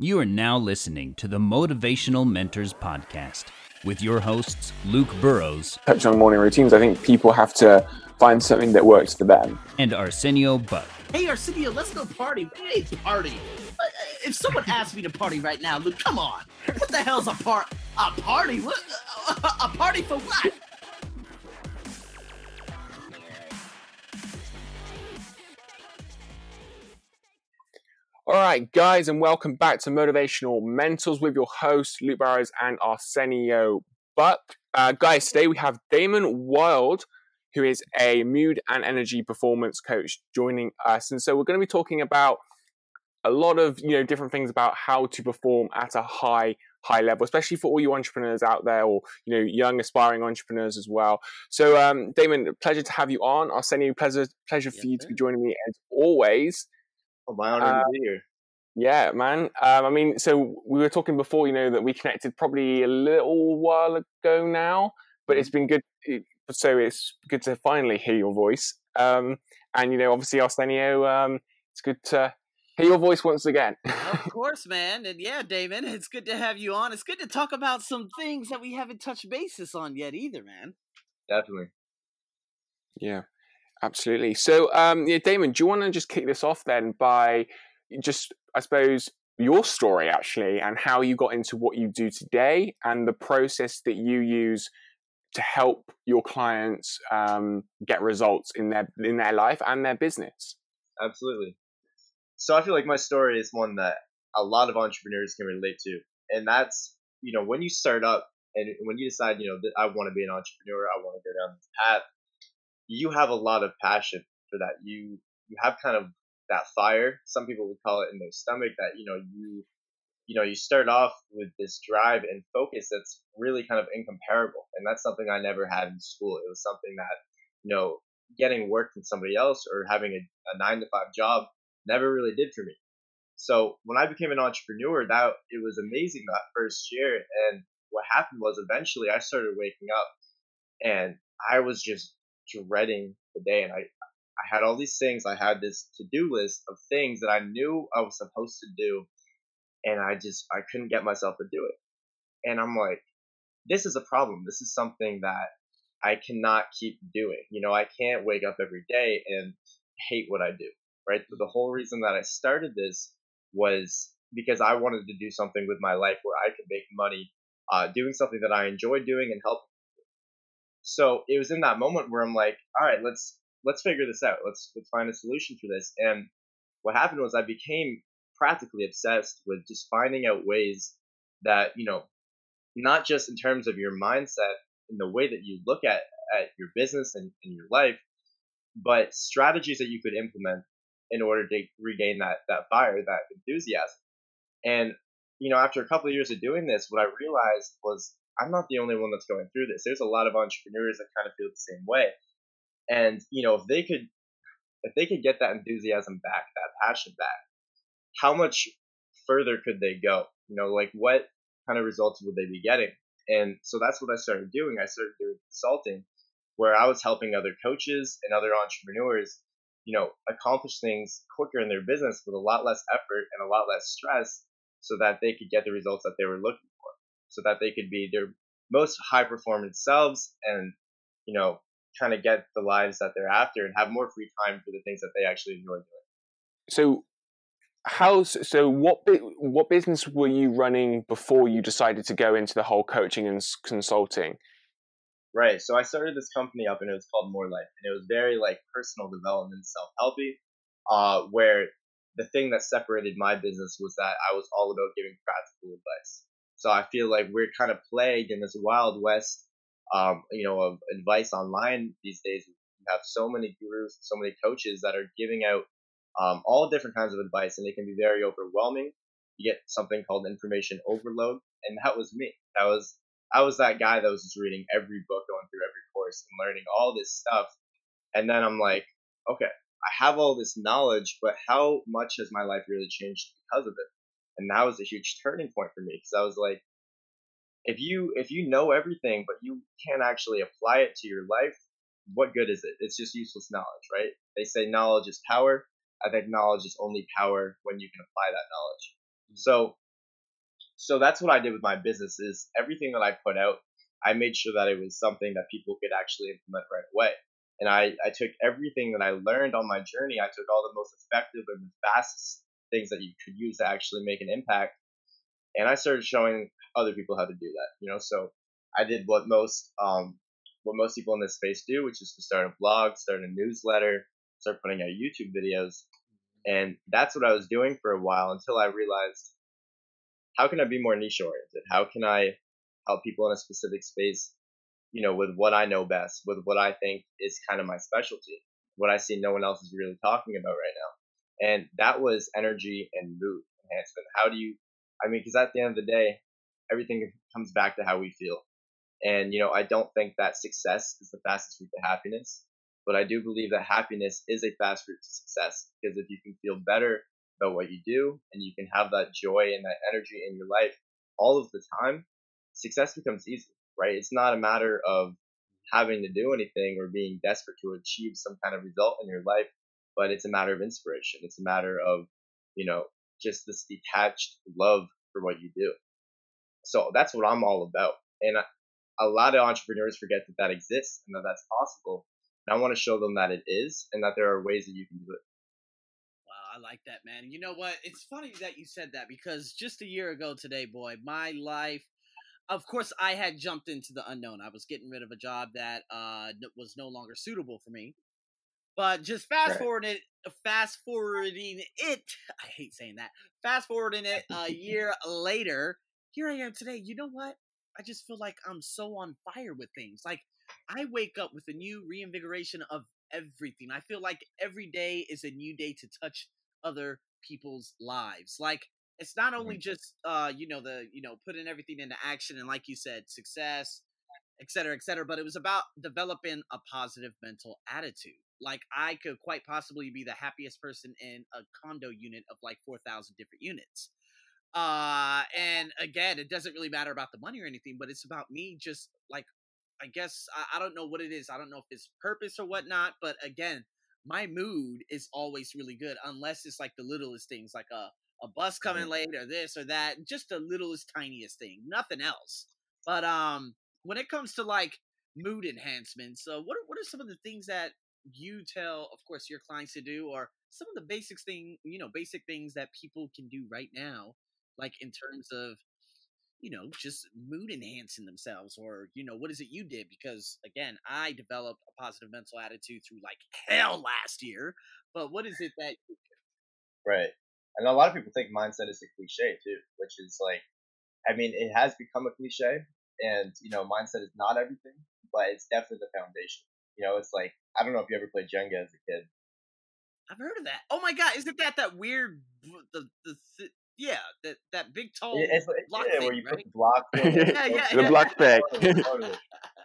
You are now listening to the Motivational Mentors Podcast with your hosts, Luke Burrows. Touch on morning routines. I think people have to find something that works for them. And Arsenio Buck. Hey, Arsenio, let's go party. Hey, party. Uh, if someone asked me to party right now, Luke, come on. What the hell's a part? A party? What? A party for what? All right, guys, and welcome back to Motivational Mentors with your hosts, Luke Barrows and Arsenio Buck. Uh, guys, today we have Damon Wild, who is a mood and energy performance coach, joining us. And so we're going to be talking about a lot of you know different things about how to perform at a high high level especially for all you entrepreneurs out there or you know young aspiring entrepreneurs as well so um damon pleasure to have you on Arsenio pleasure pleasure for you to be joining me as always Oh, my honor uh, to be here. Yeah, man. Um, I mean, so we were talking before, you know, that we connected probably a little while ago now, but it's mm-hmm. been good. So it's good to finally hear your voice. Um, and, you know, obviously, Arsenio, um, it's good to hear your voice once again. of course, man. And yeah, Damon, it's good to have you on. It's good to talk about some things that we haven't touched basis on yet either, man. Definitely. Yeah. Absolutely. So, um, yeah, Damon, do you want to just kick this off then by just, I suppose, your story actually, and how you got into what you do today, and the process that you use to help your clients um, get results in their in their life and their business. Absolutely. So I feel like my story is one that a lot of entrepreneurs can relate to, and that's you know when you start up and when you decide you know that I want to be an entrepreneur, I want to go down this path you have a lot of passion for that. You you have kind of that fire. Some people would call it in their stomach that you know you you know you start off with this drive and focus that's really kind of incomparable, and that's something I never had in school. It was something that you know getting work from somebody else or having a, a nine to five job never really did for me. So when I became an entrepreneur, that it was amazing that first year. And what happened was eventually I started waking up and I was just dreading the day. And I, I had all these things. I had this to do list of things that I knew I was supposed to do. And I just, I couldn't get myself to do it. And I'm like, this is a problem. This is something that I cannot keep doing. You know, I can't wake up every day and hate what I do, right? The whole reason that I started this was because I wanted to do something with my life where I could make money uh, doing something that I enjoy doing and help so it was in that moment where I'm like, all right, let's let's figure this out. Let's let's find a solution for this. And what happened was I became practically obsessed with just finding out ways that, you know, not just in terms of your mindset and the way that you look at, at your business and, and your life, but strategies that you could implement in order to regain that that fire, that enthusiasm. And you know, after a couple of years of doing this, what I realized was I'm not the only one that's going through this. There's a lot of entrepreneurs that kind of feel the same way. And, you know, if they could if they could get that enthusiasm back, that passion back, how much further could they go? You know, like what kind of results would they be getting? And so that's what I started doing. I started doing consulting where I was helping other coaches and other entrepreneurs, you know, accomplish things quicker in their business with a lot less effort and a lot less stress so that they could get the results that they were looking for, so that they could be their most high performance selves and you know kind of get the lives that they're after and have more free time for the things that they actually enjoy doing. So how so what what business were you running before you decided to go into the whole coaching and consulting? Right. So I started this company up and it was called More Life and it was very like personal development self-helpy uh where the thing that separated my business was that I was all about giving practical advice. So I feel like we're kind of plagued in this wild west, um, you know, of advice online these days. We have so many gurus, so many coaches that are giving out um, all different kinds of advice, and it can be very overwhelming. You get something called information overload, and that was me. That was I was that guy that was just reading every book, going through every course, and learning all this stuff. And then I'm like, okay, I have all this knowledge, but how much has my life really changed because of it? and that was a huge turning point for me because I was like, if you if you know everything but you can't actually apply it to your life, what good is it? It's just useless knowledge, right? They say knowledge is power. I think knowledge is only power when you can apply that knowledge. So so that's what I did with my business is everything that I put out, I made sure that it was something that people could actually implement right away. And I, I took everything that I learned on my journey, I took all the most effective and the fastest things that you could use to actually make an impact. And I started showing other people how to do that, you know, so I did what most, um, what most people in this space do, which is to start a blog, start a newsletter, start putting out YouTube videos. And that's what I was doing for a while until I realized how can I be more niche oriented? How can I help people in a specific space, you know, with what I know best, with what I think is kind of my specialty, what I see no one else is really talking about right now. And that was energy and mood enhancement. How do you, I mean, because at the end of the day, everything comes back to how we feel. And, you know, I don't think that success is the fastest route to happiness, but I do believe that happiness is a fast route to success because if you can feel better about what you do and you can have that joy and that energy in your life all of the time, success becomes easy, right? It's not a matter of having to do anything or being desperate to achieve some kind of result in your life, but it's a matter of inspiration. It's a matter of, you know, just this detached love for what you do. So that's what I'm all about. And a lot of entrepreneurs forget that that exists and that that's possible. And I want to show them that it is and that there are ways that you can do it. Wow, I like that, man. You know what? It's funny that you said that because just a year ago today, boy, my life. Of course, I had jumped into the unknown. I was getting rid of a job that uh, was no longer suitable for me. But just fast right. forwarding it, fast forwarding it. I hate saying that. Fast forwarding it a year later, here I am today. You know what? I just feel like I'm so on fire with things. Like I wake up with a new reinvigoration of everything. I feel like every day is a new day to touch other people's lives. Like it's not only mm-hmm. just uh, you know, the you know, putting everything into action and like you said, success, et cetera, et cetera, but it was about developing a positive mental attitude. Like I could quite possibly be the happiest person in a condo unit of like four thousand different units. Uh, and again, it doesn't really matter about the money or anything, but it's about me just like I guess I, I, don't know what it is. I don't know if it's purpose or whatnot, but again, my mood is always really good unless it's like the littlest things like a, a bus coming late or this or that just the littlest tiniest thing nothing else but um when it comes to like mood enhancements uh, what are, what are some of the things that you tell of course your clients to do or some of the basics thing you know basic things that people can do right now like in terms of you know, just mood enhancing themselves or, you know, what is it you did? Because again, I developed a positive mental attitude through like hell last year. But what is it that Right. And a lot of people think mindset is a cliche too, which is like I mean, it has become a cliche and, you know, mindset is not everything, but it's definitely the foundation. You know, it's like I don't know if you ever played Jenga as a kid. I've heard of that. Oh my god, isn't that that weird the the yeah, that that big tall it's, block yeah, thing, where you right? put the block. yeah, yeah, the yeah. block thing.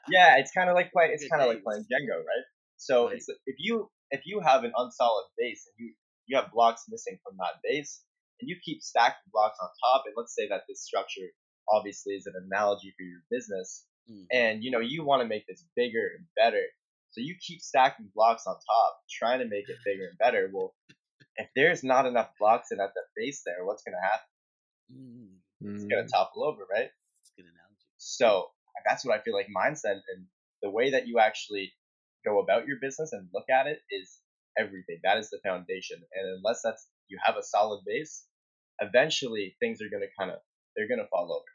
yeah, it's kind of like playing. It's kind of like playing Jenga, right? So right. it's if you if you have an unsolid base and you you have blocks missing from that base, and you keep stacking blocks on top, and let's say that this structure obviously is an analogy for your business, mm. and you know you want to make this bigger and better. So you keep stacking blocks on top, trying to make it bigger and better. Well, if there's not enough blocks in at the base there, what's going to happen? Mm. It's going to topple over, right? That's good analogy. So that's what I feel like mindset and the way that you actually go about your business and look at it is everything. That is the foundation. And unless that's you have a solid base, eventually things are going to kind of they're to fall over.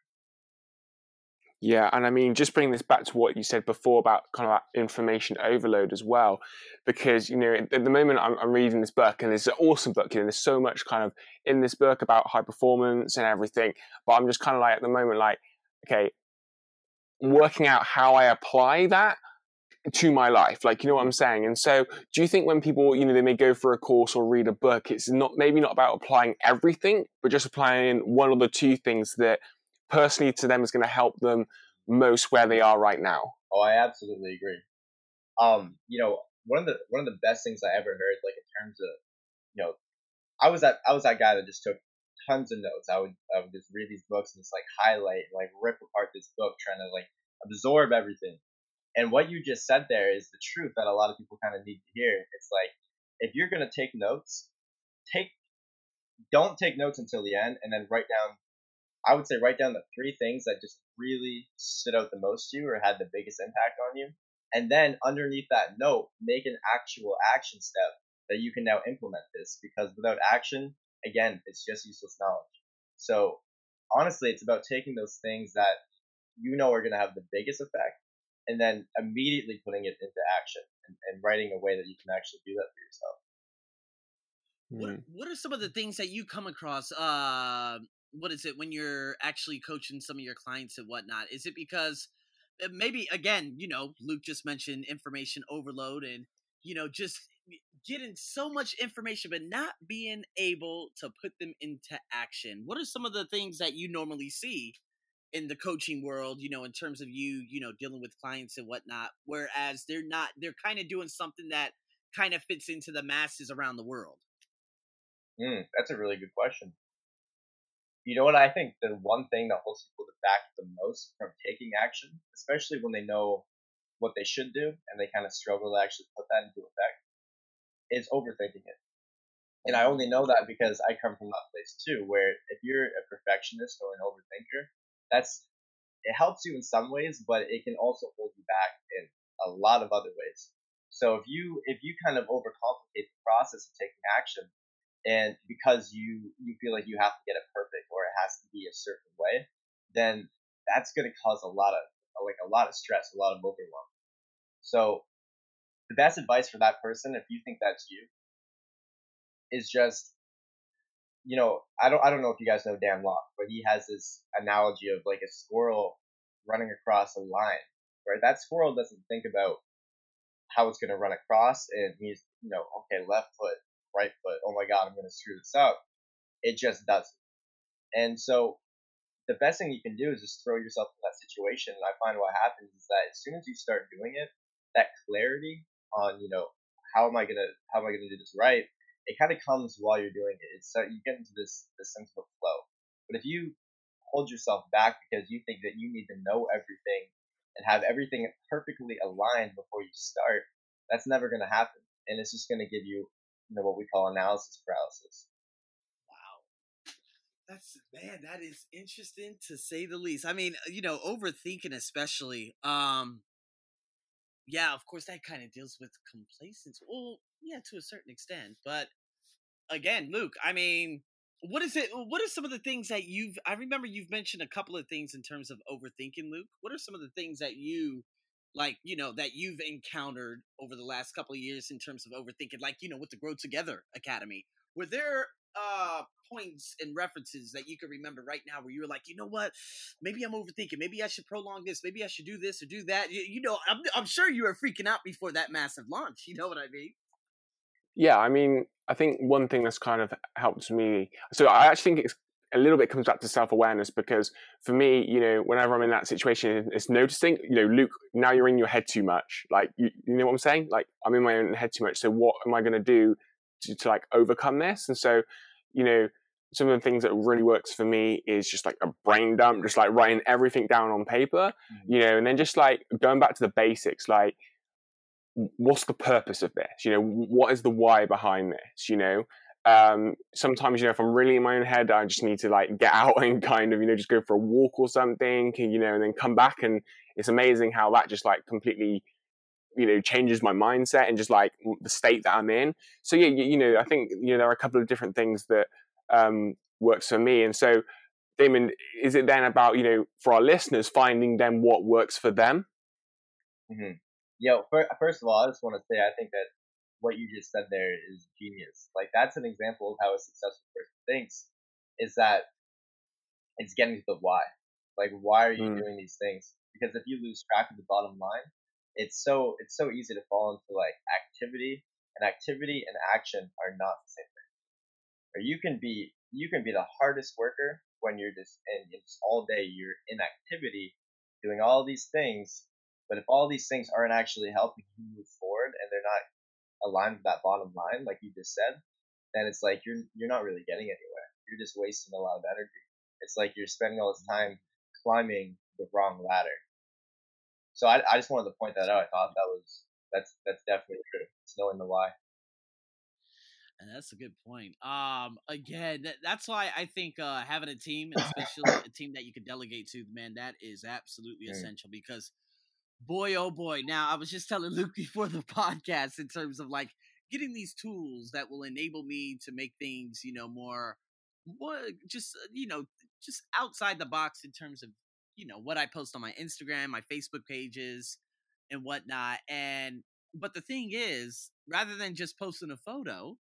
Yeah, and I mean, just bringing this back to what you said before about kind of information overload as well, because you know, at the moment I'm, I'm, reading this book, and it's an awesome book. You know, there's so much kind of in this book about high performance and everything, but I'm just kind of like at the moment, like, okay, working out how I apply that to my life like you know what i'm saying and so do you think when people you know they may go for a course or read a book it's not maybe not about applying everything but just applying one or the two things that personally to them is going to help them most where they are right now. Oh, I absolutely agree. Um, you know, one of the one of the best things I ever heard, like in terms of, you know, I was that I was that guy that just took tons of notes. I would I would just read these books and just like highlight, like rip apart this book, trying to like absorb everything. And what you just said there is the truth that a lot of people kind of need to hear. It's like if you're gonna take notes, take don't take notes until the end, and then write down I would say write down the three things that just really stood out the most to you or had the biggest impact on you. And then underneath that note, make an actual action step that you can now implement this because without action, again, it's just useless knowledge. So honestly, it's about taking those things that you know are going to have the biggest effect and then immediately putting it into action and, and writing a way that you can actually do that for yourself. What, Mm. what are some of the things that you come across? Uh, what is it when you're actually coaching some of your clients and whatnot? Is it because uh, maybe again, you know, Luke just mentioned information overload and you know just getting so much information but not being able to put them into action. What are some of the things that you normally see in the coaching world? You know, in terms of you, you know, dealing with clients and whatnot, whereas they're not, they're kind of doing something that kind of fits into the masses around the world. Mm, that's a really good question. You know what? I think the one thing that holds people back the most from taking action, especially when they know what they should do and they kind of struggle to actually put that into effect, is overthinking it. And I only know that because I come from that place too, where if you're a perfectionist or an overthinker, that's it helps you in some ways, but it can also hold you back in a lot of other ways. So if you if you kind of overcomplicate the process of taking action, and because you you feel like you have to get it perfect or it has to be a certain way, then that's going to cause a lot of like a lot of stress, a lot of overwhelm. So the best advice for that person, if you think that's you, is just you know I don't I don't know if you guys know Dan Lok, but he has this analogy of like a squirrel running across a line, right? That squirrel doesn't think about how it's going to run across, and he's you know okay left foot, right foot. Oh my god, I'm going to screw this up. It just doesn't. And so the best thing you can do is just throw yourself in that situation. And I find what happens is that as soon as you start doing it, that clarity on you know how am I gonna how am I gonna do this right, it kind of comes while you're doing it. It's uh, you get into this this sense of flow. But if you hold yourself back because you think that you need to know everything and have everything perfectly aligned before you start, that's never going to happen. And it's just going to give you, you know, what we call analysis paralysis. Wow. That's man, that is interesting to say the least. I mean, you know, overthinking especially. Um yeah, of course that kind of deals with complacence. Well, yeah, to a certain extent. But again, Luke, I mean, what is it what are some of the things that you've I remember you've mentioned a couple of things in terms of overthinking, Luke. What are some of the things that you like, you know, that you've encountered over the last couple of years in terms of overthinking, like, you know, with the Grow Together Academy? Were there uh points and references that you can remember right now where you were like, you know what, maybe I'm overthinking. Maybe I should prolong this. Maybe I should do this or do that. You, you know, I'm, I'm sure you were freaking out before that massive launch. You know what I mean? Yeah, I mean, I think one thing that's kind of helped me. So I actually think it's a little bit comes back to self awareness because for me, you know, whenever I'm in that situation, it's noticing, you know, Luke, now you're in your head too much. Like, you, you know what I'm saying? Like, I'm in my own head too much. So what am I going to do to, like overcome this? And so, you know, some of the things that really works for me is just like a brain dump, just like writing everything down on paper, Mm-hmm. you know, and then just like going back to the basics, like what's the purpose of this? You know, what is the why behind this? You know, um, sometimes you know if I'm really in my own head, I just need to like get out and kind of you know just go for a walk or something, you know, and then come back, and it's amazing how that just like completely you know changes my mindset and just like the state that I'm in. So yeah, you, you know, I think you know there are a couple of different things that um, works for me, and so. Damon, is it then about you know for our listeners finding them what works for them? Mm-hmm. Yo, first of all, I just want to say I think that what you just said there is genius. Like that's an example of how a successful person thinks. Is that it's getting to the why. Like why are you Mm. doing these things? Because if you lose track of the bottom line, it's so it's so easy to fall into like activity, and activity and action are not the same thing. Or you can be you can be the hardest worker when you're just and it's all day you're in activity doing all these things but if all these things aren't actually helping you move forward and they're not aligned with that bottom line, like you just said, then it's like you're you're not really getting anywhere. You're just wasting a lot of energy. It's like you're spending all this time climbing the wrong ladder. So I, I just wanted to point that out. I thought that was that's that's definitely true. It's knowing the why. And that's a good point. Um, again, that, that's why I think uh, having a team, especially a team that you can delegate to, man, that is absolutely mm. essential because, boy, oh boy. Now, I was just telling Luke before the podcast in terms of like getting these tools that will enable me to make things, you know, more, more just uh, you know, just outside the box in terms of you know what I post on my Instagram, my Facebook pages, and whatnot. And but the thing is, rather than just posting a photo,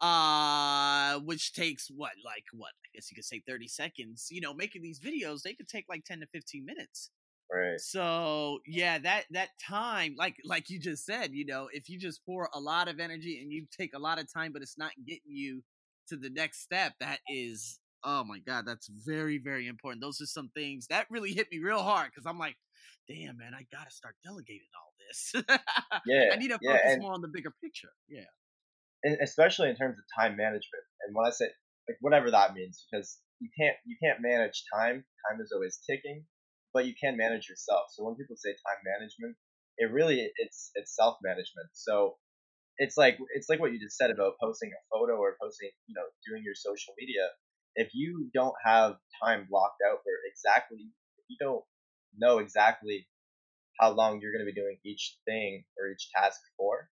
uh, which takes what, like what? I guess you could say thirty seconds. You know, making these videos, they could take like ten to fifteen minutes. Right. So yeah, that that time, like like you just said, you know, if you just pour a lot of energy and you take a lot of time, but it's not getting you to the next step, that is oh my god, that's very very important. Those are some things that really hit me real hard because I'm like, damn man, I gotta start delegating all this. yeah, I need to yeah, focus more on the bigger picture. Yeah, especially in terms of time management. And when I say like whatever that means, because you can't you can't manage time. Time is always ticking, but you can manage yourself. So when people say time management, it really it's it's self management. So it's like it's like what you just said about posting a photo or posting, you know, doing your social media. If you don't have time blocked out for exactly, if you don't know exactly how long you're going to be doing each thing or each task for,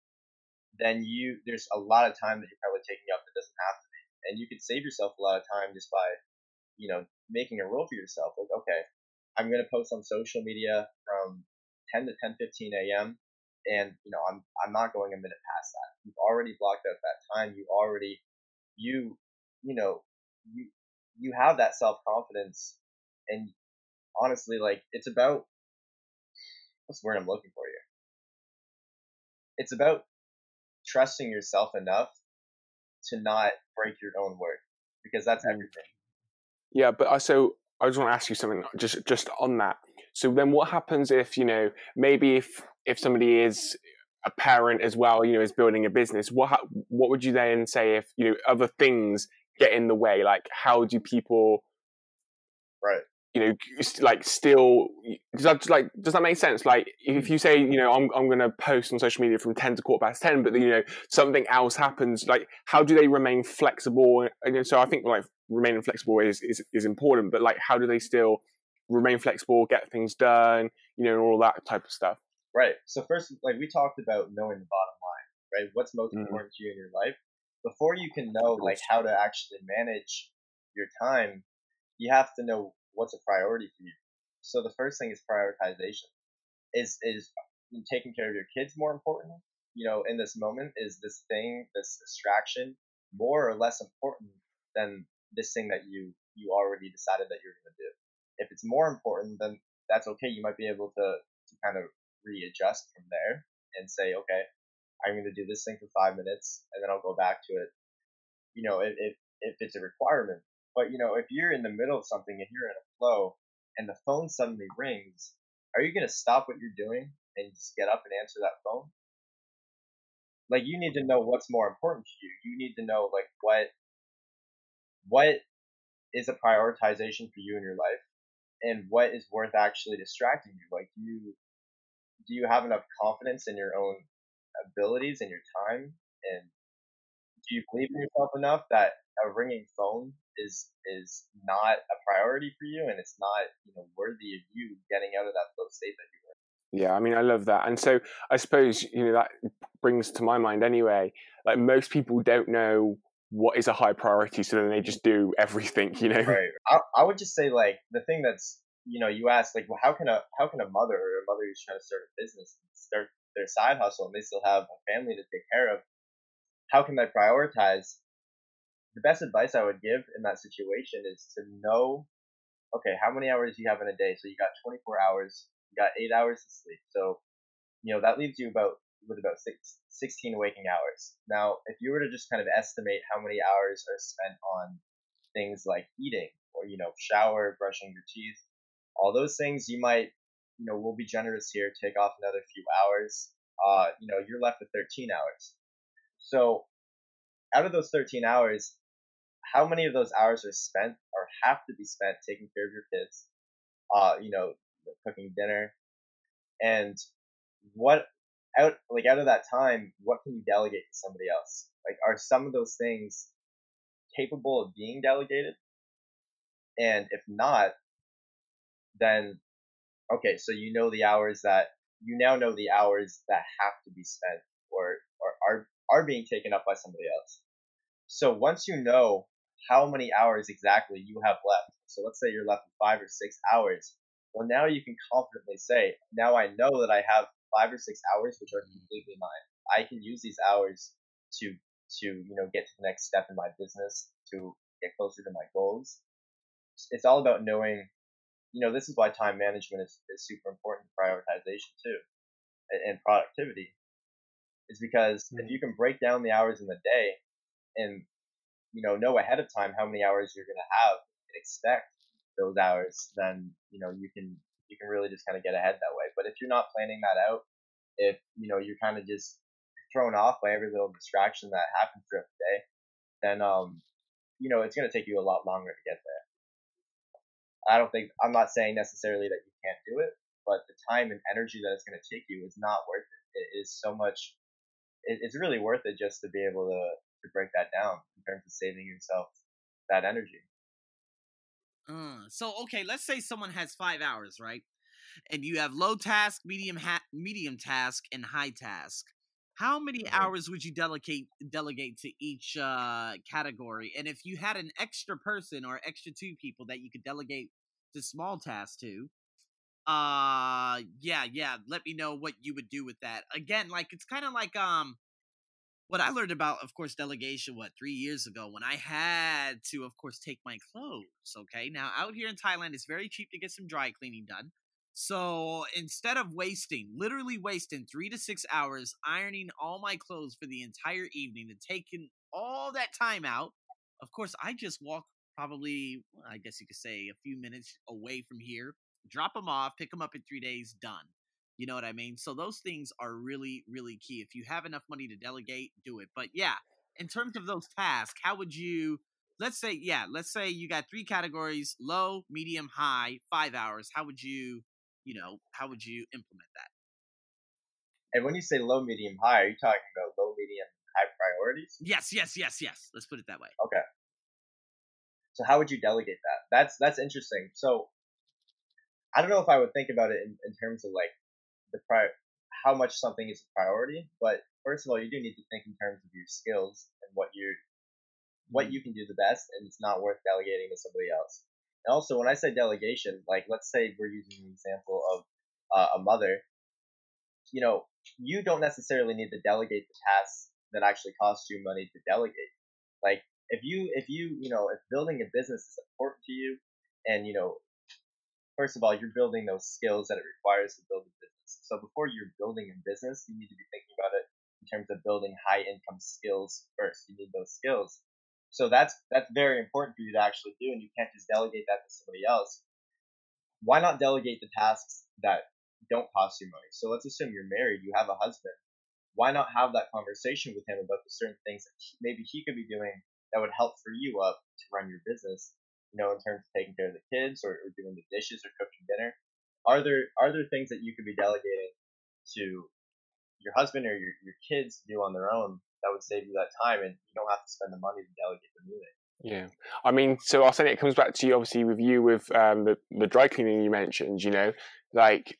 then you there's a lot of time that you're probably taking up that doesn't have to be, and you could save yourself a lot of time just by, you know, making a rule for yourself. Like, okay, I'm going to post on social media from 10 to 10 15 a.m. and you know I'm I'm not going a minute past that. You've already blocked out that time. You already you you know you you have that self confidence and honestly like it's about what's the word I'm looking for here? It's about trusting yourself enough to not break your own word because that's mm. everything. Yeah, but I so I just want to ask you something just just on that. So then what happens if, you know, maybe if if somebody is a parent as well, you know, is building a business, what what would you then say if, you know, other things get in the way? Like how do people Right you know, like still, does that, like, does that make sense? Like, if you say, you know, I'm, I'm going to post on social media from 10 to quarter past 10, but, you know, something else happens, like, how do they remain flexible? And so I think, like, remaining flexible is, is, is important, but, like, how do they still remain flexible, get things done, you know, and all that type of stuff? Right. So, first, like, we talked about knowing the bottom line, right? What's most mm-hmm. important to you in your life. Before you can know, like, how to actually manage your time, you have to know what's a priority for you. So the first thing is prioritization. Is is taking care of your kids more important? You know, in this moment, is this thing, this distraction, more or less important than this thing that you you already decided that you're going to do? If it's more important, then that's okay. You might be able to to kind of readjust from there and say, okay, I'm going to do this thing for five minutes, and then I'll go back to it. You know, if if, if it's a requirement, but you know, if you're in the middle of something and you're in a flow and the phone suddenly rings, are you gonna stop what you're doing and just get up and answer that phone? Like you need to know what's more important to you. You need to know like what what is a prioritization for you in your life and what is worth actually distracting you. Like you do you have enough confidence in your own abilities and your time and do you believe in yourself enough that a ringing phone is is not a priority for you and it's not you know worthy of you getting out of that flow state that you were yeah i mean i love that and so i suppose you know that brings to my mind anyway like most people don't know what is a high priority so then they just do everything you know? Right i, I would just say like the thing that's you know you ask like well how can a how can a mother or a mother who's trying to start a business start their side hustle and they still have a family to take care of how can they prioritize the best advice I would give in that situation is to know, okay, how many hours you have in a day. So you got 24 hours, you got eight hours to sleep. So, you know, that leaves you about with about six, 16 waking hours. Now, if you were to just kind of estimate how many hours are spent on things like eating or, you know, shower, brushing your teeth, all those things you might, you know, we'll be generous here, take off another few hours. Uh, you know, you're left with 13 hours. So out of those 13 hours, how many of those hours are spent or have to be spent taking care of your kids, uh, you know, cooking dinner, and what, out like out of that time, what can you delegate to somebody else? Like, are some of those things capable of being delegated? And if not, then okay, so you know the hours that you now know the hours that have to be spent or, or are are being taken up by somebody else. So once you know how many hours exactly you have left, so let's say you're left with five or six hours, well now you can confidently say, now I know that I have five or six hours which are completely mine. I can use these hours to to you know get to the next step in my business, to get closer to my goals. It's all about knowing you know, this is why time management is, is super important, prioritization too, and, and productivity. Is because mm-hmm. if you can break down the hours in the day and, you know, know ahead of time how many hours you're going to have and expect those hours, then, you know, you can, you can really just kind of get ahead that way. But if you're not planning that out, if, you know, you're kind of just thrown off by every little distraction that happens throughout the day, then, um, you know, it's going to take you a lot longer to get there. I don't think I'm not saying necessarily that you can't do it, but the time and energy that it's going to take you is not worth it. It is so much. It, it's really worth it just to be able to break that down in terms of saving yourself that energy. Uh, so okay, let's say someone has five hours, right? And you have low task, medium ha- medium task, and high task. How many mm-hmm. hours would you delegate delegate to each uh, category? And if you had an extra person or extra two people that you could delegate the small tasks to, uh, yeah, yeah, let me know what you would do with that. Again, like it's kind of like um, what I learned about, of course, delegation. What three years ago when I had to, of course, take my clothes. Okay, now out here in Thailand, it's very cheap to get some dry cleaning done. So instead of wasting, literally wasting three to six hours ironing all my clothes for the entire evening and taking all that time out, of course, I just walk probably, I guess you could say, a few minutes away from here, drop them off, pick them up in three days, done. You know what I mean? So those things are really, really key. If you have enough money to delegate, do it. But yeah, in terms of those tasks, how would you? Let's say, yeah, let's say you got three categories: low, medium, high, five hours. How would you you know, how would you implement that? And when you say low, medium, high, are you talking about low, medium, high priorities? Yes, yes, yes, yes. Let's put it that way. Okay. So how would you delegate that? That's that's interesting. So I don't know if I would think about it in, in terms of like the prior how much something is a priority, but first of all, you do need to think in terms of your skills and what you're what mm-hmm. you can do the best, and it's not worth delegating to somebody else. And also, when I say delegation, like let's say we're using the example of uh, a mother, you know, you don't necessarily need to delegate the tasks that actually cost you money to delegate. Like if you if you you know if building a business is important to you, and you know, first of all, you're building those skills that it requires to build a business. So before you're building a business, you need to be thinking about it in terms of building high income skills first. You need those skills so that's that's very important for you to actually do, and you can't just delegate that to somebody else. Why not delegate the tasks that don't cost you money? So let's assume you're married, you have a husband. Why not have that conversation with him about the certain things that he, maybe he could be doing that would help for you up to run your business? You know, in terms of taking care of the kids or, or doing the dishes or cooking dinner. Are there are there things that you could be delegating to your husband or your, your kids do on their own that would save you that time, and you don't have to spend the money to delegate the moving. Yeah, I mean, so I'll say it comes back to you, obviously, with you with um, the the dry cleaning you mentioned. You know, like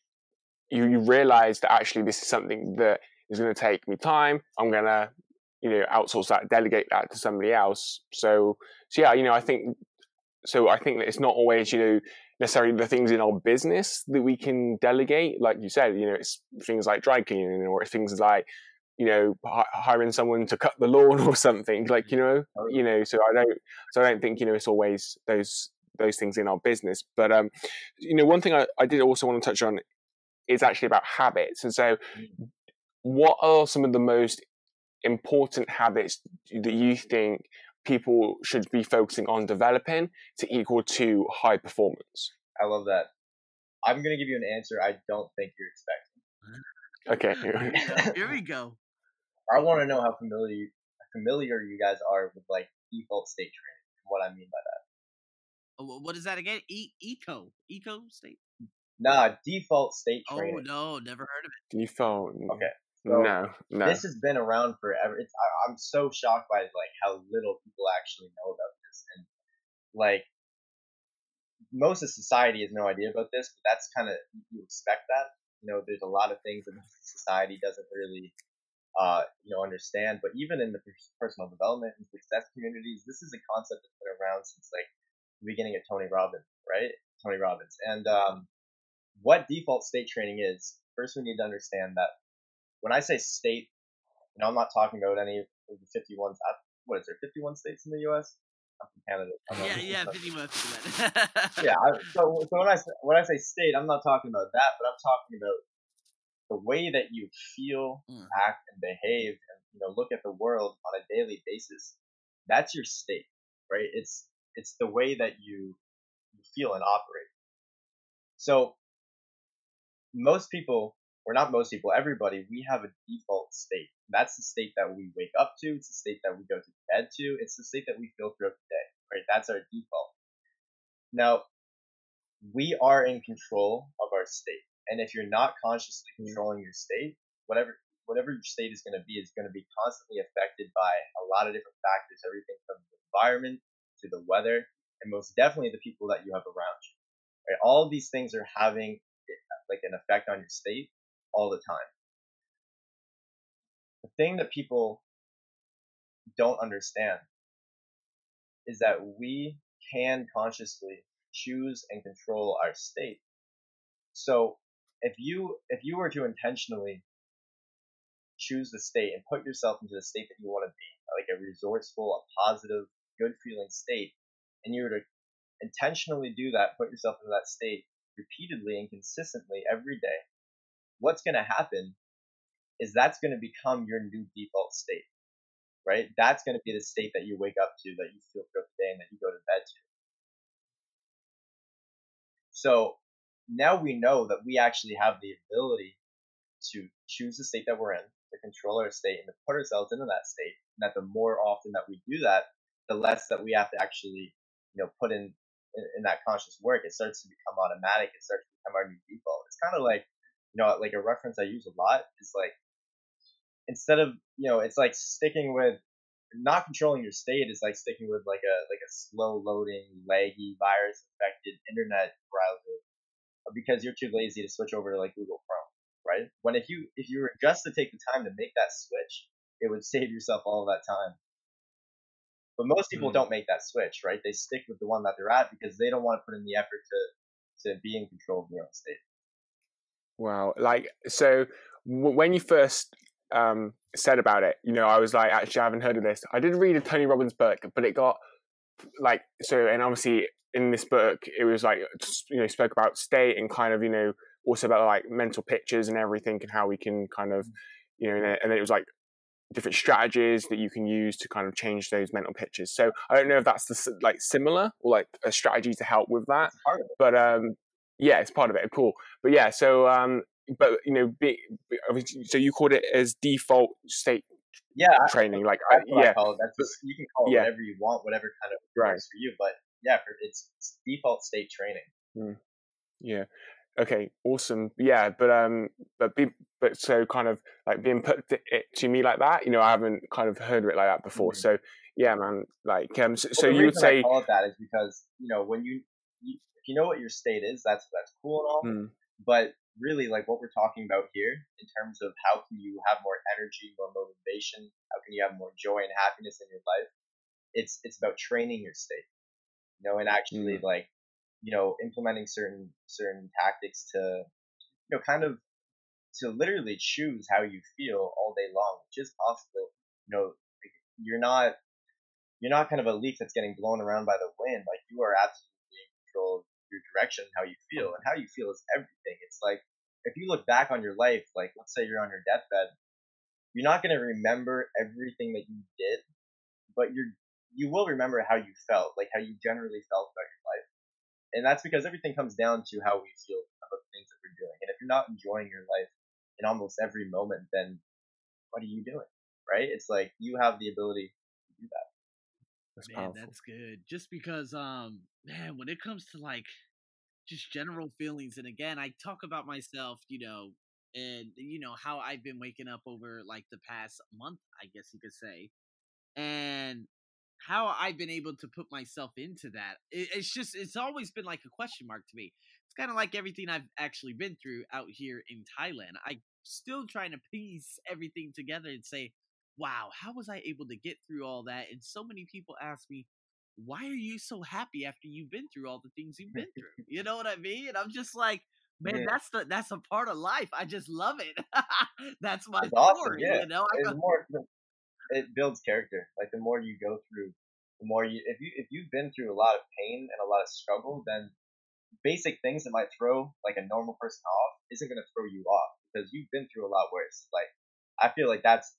you you realize that actually this is something that is going to take me time. I'm to you know outsource that, delegate that to somebody else. So so yeah, you know, I think so. I think that it's not always you know necessarily the things in our business that we can delegate. Like you said, you know, it's things like dry cleaning or things like you know hiring someone to cut the lawn or something like you know oh, you know so i don't so i don't think you know it's always those those things in our business but um you know one thing i, I did also want to touch on is actually about habits and so mm. what are some of the most important habits that you think people should be focusing on developing to equal to high performance i love that i'm going to give you an answer i don't think you're expecting okay here we go I want to know how familiar familiar you guys are with like default state training and what I mean by that. Oh, what is that again? E- eco eco state. Nah, default state oh, training. Oh no, never heard of it. Default. Okay, So no, no. this has been around forever. It's I, I'm so shocked by like how little people actually know about this, and like most of society has no idea about this. But that's kind of you expect that. You know, there's a lot of things that society doesn't really, uh, you know, understand. But even in the personal development and success communities, this is a concept that's been around since like the beginning of Tony Robbins, right? Tony Robbins, and um, what default state training is. First, we need to understand that when I say state, you know, I'm not talking about any of the 51. What is there? 51 states in the U.S. I'm from Canada. I'm yeah, yeah, 51. yeah. I, so, so when I when I say state, I'm not talking about that, but I'm talking about the way that you feel, mm. act, and behave, and you know, look at the world on a daily basis. That's your state, right? It's it's the way that you feel and operate. So most people, or not most people, everybody, we have a default state. That's the state that we wake up to. It's the state that we go to bed to. It's the state that we feel throughout the day, right? That's our default. Now, we are in control of our state. And if you're not consciously mm-hmm. controlling your state, whatever whatever your state is going to be is going to be constantly affected by a lot of different factors, everything from the environment to the weather, and most definitely the people that you have around you. Right? All of these things are having like an effect on your state all the time. The thing that people don't understand is that we can consciously choose and control our state. So if you if you were to intentionally choose the state and put yourself into the state that you want to be, like a resourceful, a positive, good feeling state, and you were to intentionally do that, put yourself into that state, repeatedly and consistently every day, what's going to happen is that's going to become your new default state, right? That's going to be the state that you wake up to, that you feel throughout the day, and that you go to bed to. So now we know that we actually have the ability to choose the state that we're in, to control our state, and to put ourselves into that state. And that the more often that we do that, the less that we have to actually, you know, put in in, in that conscious work, it starts to become automatic. It starts to become our new default. It's kind of like, you know, like a reference I use a lot is like, instead of, you know, it's like sticking with not controlling your state is like sticking with like a like a slow loading, laggy, virus infected internet browser because you're too lazy to switch over to like Google Chrome, right? When if you if you were just to take the time to make that switch, it would save yourself all of that time. But most people mm. don't make that switch, right? They stick with the one that they're at because they don't want to put in the effort to to be in control of their own state. Wow, like so w- when you first um, said about it, you know, I was like, actually, I haven't heard of this. I did read a Tony Robbins book, but it got like so, and obviously in this book, it was like you know spoke about state and kind of you know also about like mental pictures and everything and how we can kind of you know, and it was like different strategies that you can use to kind of change those mental pictures. So I don't know if that's the, like similar or like a strategy to help with that. But um, yeah, it's part of it. Cool. But yeah, so um, but you know, be, so you called it as default state. Yeah, training. Like I, yeah, Just, you can call it yeah. whatever you want, whatever kind of right. works for you. But yeah, for, it's, it's default state training. Mm. Yeah. Okay. Awesome. Yeah. But um. But be but so kind of like being put to, it to me like that, you know, I haven't kind of heard of it like that before. Mm-hmm. So yeah, man, like um, so, well, so you would say I call it that is because you know when you, you know what your state is, that's that's cool and all, mm. but really like what we're talking about here in terms of how can you have more energy, more motivation, how can you have more joy and happiness in your life? It's it's about training your state, you know, and actually mm. like you know implementing certain certain tactics to you know kind of to literally choose how you feel all day long, which is possible. You know, you're not you're not kind of a leaf that's getting blown around by the wind. Like you are absolutely in control of your direction, how you feel, and mm-hmm. how you feel is everything. It's like if you look back on your life, like let's say you're on your deathbed, you're not going to remember everything that you did, but you're you will remember how you felt, like how you generally felt about your life. And that's because everything comes down to how we feel about the things that we're doing. And if you're not enjoying your life, in almost every moment, then what are you doing? Right? It's like you have the ability to do that. That's man, powerful. that's good. Just because, um, man, when it comes to like just general feelings, and again, I talk about myself, you know, and you know how I've been waking up over like the past month, I guess you could say, and how I've been able to put myself into that. It, it's just it's always been like a question mark to me. It's kind of like everything I've actually been through out here in Thailand. I still trying to piece everything together and say, wow, how was I able to get through all that? And so many people ask me, why are you so happy after you've been through all the things you've been through? You know what I mean? And I'm just like, man, Yeah. that's the that's a part of life. I just love it. that's my It's awesome, yeah. You know, I it's more it builds character. Like the more you go through, the more you if you if you've been through a lot of pain and a lot of struggle, then basic things that might throw like a normal person off isn't gonna throw you off because you've been through a lot worse. Like I feel like that's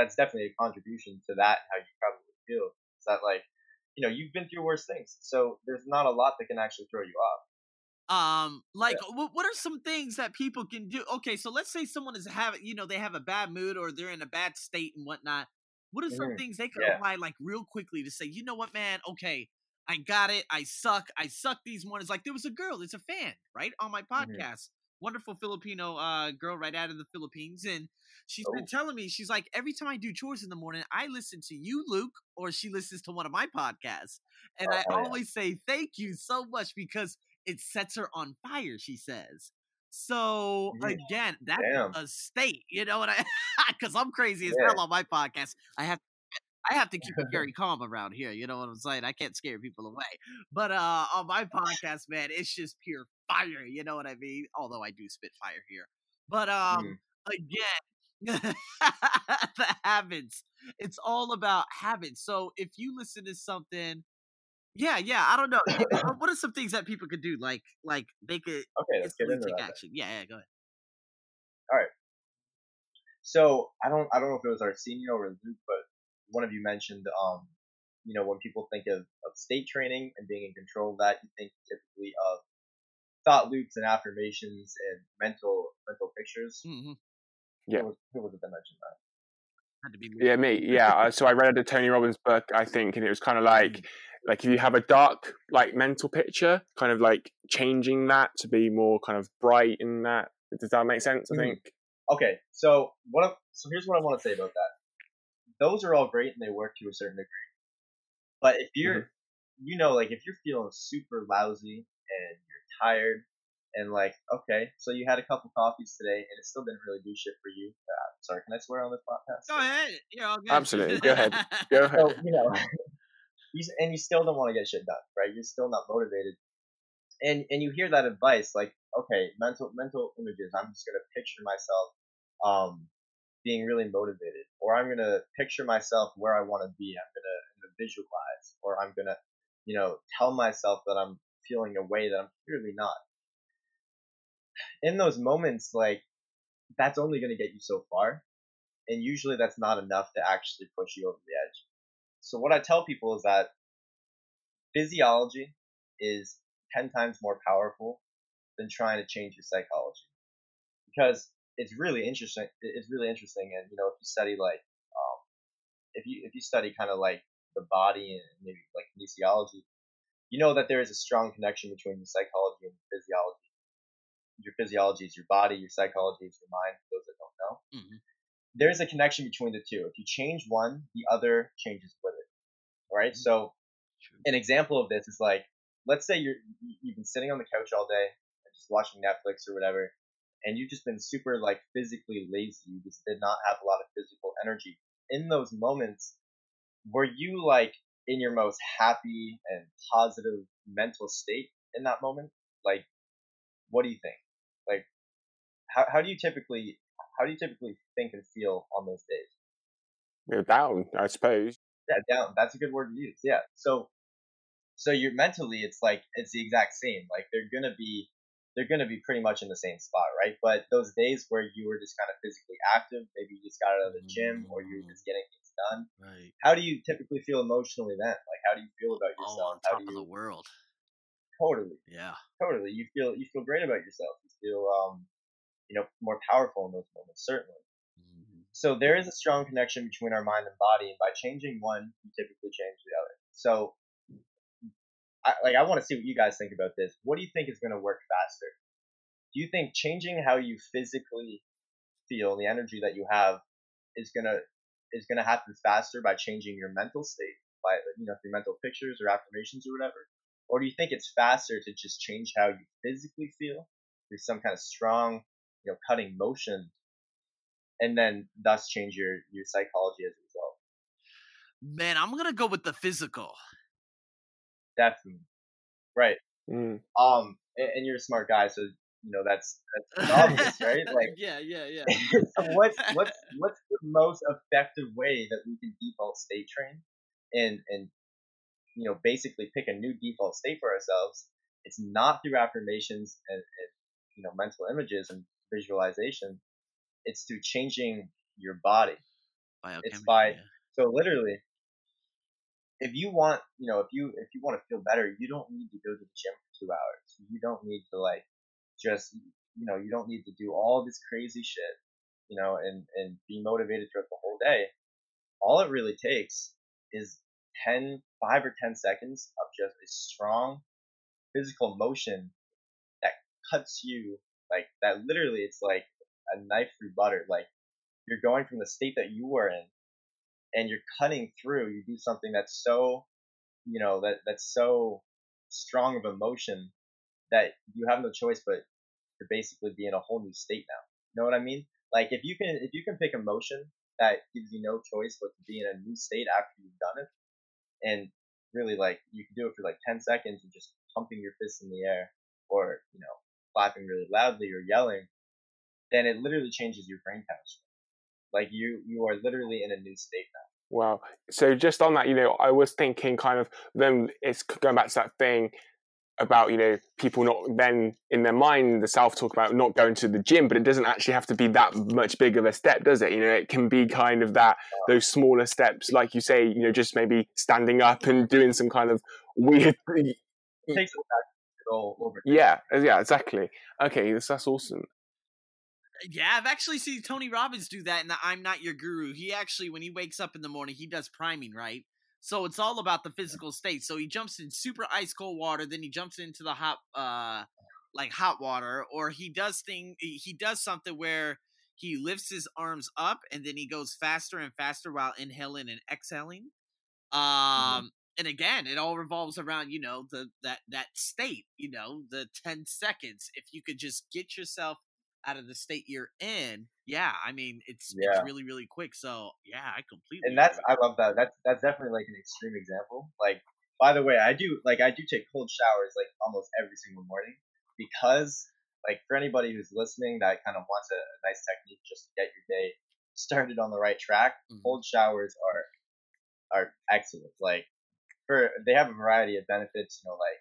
that's definitely a contribution to that how you probably feel. Is that like you know you've been through worse things, so there's not a lot that can actually throw you off. um like what, what are some things that people can do okay so let's say someone is having you know they have a bad mood or they're in a bad state and whatnot what are some Mhm. things they can Yeah. apply like real quickly to say you know what man okay i got it i suck i suck these mornings like there was a girl it's a fan right on my Mhm. podcast wonderful filipino uh girl right out of the philippines and she's been Oh. telling me she's like every time i do chores in the morning i listen to you luke or she listens to one of my podcasts and Oh, i yeah. always say thank you so much because it sets her on fire she says so Mhm. again that's Damn. a state you know what i because i'm crazy as Yeah. hell on my podcast i have I have to keep it very calm around here. You know what I'm saying? I can't scare people away. But uh on my podcast, man, it's just pure fire. You know what I mean? Although I do spit fire here. But um again, the habits. It's all about habits. So if you listen to something, yeah, yeah, I don't know. What are some things that people could do? Like, like they could Okay, let's get into take action. Yeah, yeah, go ahead. All right. So I don't I don't know if it was Arsenio or Luke, but one of you mentioned um you know when people think of, of state training and being in control of that, you think typically of thought loops and affirmations and mental mental pictures. Mm-hmm. Yeah. Who was, who was it that mentioned that? Had to be me. Yeah, me. Yeah. So I read a Tony Robbins book, I think, and it was kind of like, like if you have a dark, like mental picture, kind of like changing that to be more kind of bright in that. Does that make sense? I Mhm. think. Okay, so what? I- So here's what I want to say about that. Those are all great and they work to a certain degree. But if you're, you know, like if you're feeling super lousy and you're tired and like, okay, so you had a couple coffees today and it still didn't really do shit for you. Uh, sorry, can I swear on this podcast? Go ahead. You're all good. Absolutely. Go ahead. Go ahead. So you know, you, and you still don't want to get shit done, right? You're still not motivated, and and you hear that advice like, okay, mental mental images. I'm just gonna picture myself, um, being really motivated, or I'm gonna picture myself where I want to be. I'm gonna, I'm gonna visualize, or I'm gonna, you know, tell myself that I'm feeling a way that I'm clearly not. In those moments, like that's only gonna get you so far, and usually that's not enough to actually push you over the edge. So what I tell people is that physiology is 10 times more powerful than trying to change your psychology. Because it's really interesting it's really interesting and you know if you study like um, if you if you study kind of like the body and maybe like kinesiology, you know that there is a strong connection between your psychology and your physiology. Your physiology is your body, your psychology is your mind, for those that don't know Mhm. there is a connection between the two. If you change one, the other changes with it. All right? So, True. an example of this is like, let's say you're you- you've been sitting on the couch all day, and just watching Netflix or whatever, and you've just been super like physically lazy. You just did not have a lot of physical energy. In those moments, were you like in your most happy and positive mental state in that moment? Like, what do you think? Like, how how do you typically how do you typically think and feel on those days? You're down, I suppose. Yeah, down. That's a good word to use. Yeah. So, so you're mentally, it's like it's the exact same. Like they're gonna be, they're gonna be pretty much in the same spot, right? But those days where you were just kind of physically active, maybe you just got out of the gym mm. or you're just getting things done. Right. How do you typically feel emotionally then? Like how do you feel about Oh, yourself? on how top do of the world. totally, Yeah. totally? You feel you feel great about yourself. You feel um, you know, more powerful in those moments, certainly. Mhm. So there is a strong connection between our mind and body, and by changing one, you typically change the other. So, I, like, I want to see what you guys think about this. What do you think is going to work faster? do you think changing how you physically feel, the energy that you have, is gonna is gonna happen faster by changing your mental state, by you know through mental pictures or affirmations or whatever, or do you think it's faster to just change how you physically feel through some kind of strong, you know, cutting motion, and then thus change your your psychology as a result? Man, I'm gonna go with the physical. Definitely, right. Mm. Um, and, and you're a smart guy, so you know that's that's obvious, right? Like, yeah, yeah, yeah. so what's what's what's the most effective way that we can default state train, and and you know basically pick a new default state for ourselves? It's not through affirmations and, and you know mental images and visualization. It's through changing your body. It's by yeah. so literally, if you want, you know, if you if you want to feel better, you don't need to go to the gym for two hours. You don't need to like just you know you don't need to do all this crazy shit, you know, and and be motivated throughout the whole day. All it really takes is 10, 5 or ten seconds of just a strong physical motion that cuts you like that. Literally, it's like a knife through butter. Like you're going from the state that you were in and you're cutting through you do something that's so you know that that's so strong of emotion that you have no choice but to basically be in a whole new state now. You know what i mean? Like if you can if you can pick a motion that gives you no choice but to be in a new state after you've done it and really like you can do it for like 10 seconds and just pumping your fists in the air or you know clapping really loudly or yelling then it literally changes your brain chemistry. Like you you are literally in a new state now. Wow. So just on that, you know, I was thinking kind of then it's going back to that thing about you know people not then in their mind the self talk about not going to the gym but it doesn't actually have to be that much big of a step does it? You know it can be kind of that those smaller steps like you say you know just maybe standing up and doing some kind of weird takes us back to go over yeah uh, yeah exactly. Okay that's, that's awesome. Uh, yeah, I've actually seen Tony Robbins do that in the I'm Not Your Guru. He actually, when he wakes up in the morning, he does priming, right? So it's all about the physical state. So he jumps in super ice cold water, then he jumps into the hot, uh, like hot water, or he does thing. He does something where he lifts his arms up and then he goes faster and faster while inhaling and exhaling. Um, and again, it all revolves around you know the that that state. You know, the ten seconds. If you could just get yourself out of the state you're in, yeah, I mean it's Yeah. it's really really quick. So yeah, I completely. and that's agree. I love that. That's that's definitely like an extreme example. Like by the way, I do like I do take cold showers like almost every single morning because like for anybody who's listening that kind of wants a, a nice technique just to get your day started on the right track, Mhm. cold showers are are excellent. Like for they have a variety of benefits. You know, like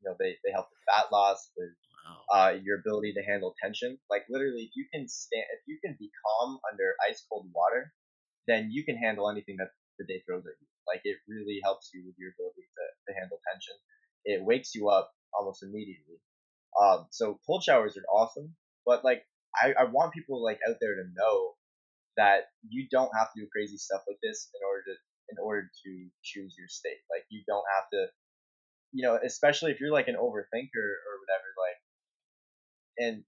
you know they they help with fat loss, with. Uh, your ability to handle tension. Like literally, if you can stand, if you can be calm under ice cold water, then you can handle anything that the day throws at you. Like it really helps you with your ability to, to handle tension. It wakes you up almost immediately. Um, so cold showers are awesome, but like I, I want people like out there to know that you don't have to do crazy stuff like this in order to in order to choose your state. Like you don't have to, you know, especially if you're like an overthinker or whatever. And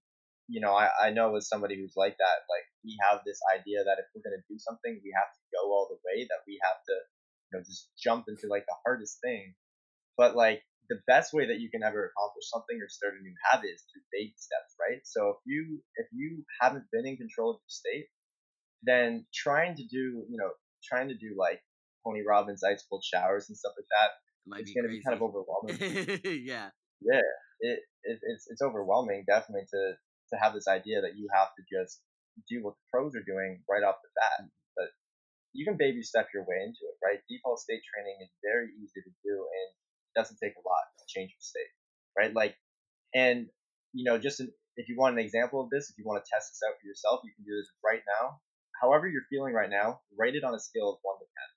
you know, I, I know as somebody who's like that, like we have this idea that if we're gonna do something, we have to go all the way, that we have to, you know, just jump into like the hardest thing. But like the best way that you can ever accomplish something or start a new habit is through baby steps, right? So if you if you haven't been in control of your state, then trying to do, you know, trying to do like Tony Robbins ice cold showers and stuff like that, Might it's be gonna be kind of overwhelming. yeah. yeah, it, it it's it's overwhelming definitely to to have this idea that you have to just do what the pros are doing right off the bat. Mm. But you can baby step your way into it, right? Default state training is very easy to do and it doesn't take a lot to change your state, right? Like, and you know, just an, if you want an example of this, if you want to test this out for yourself, you can do this right now. However you're feeling right now, rate it on a scale of one to ten.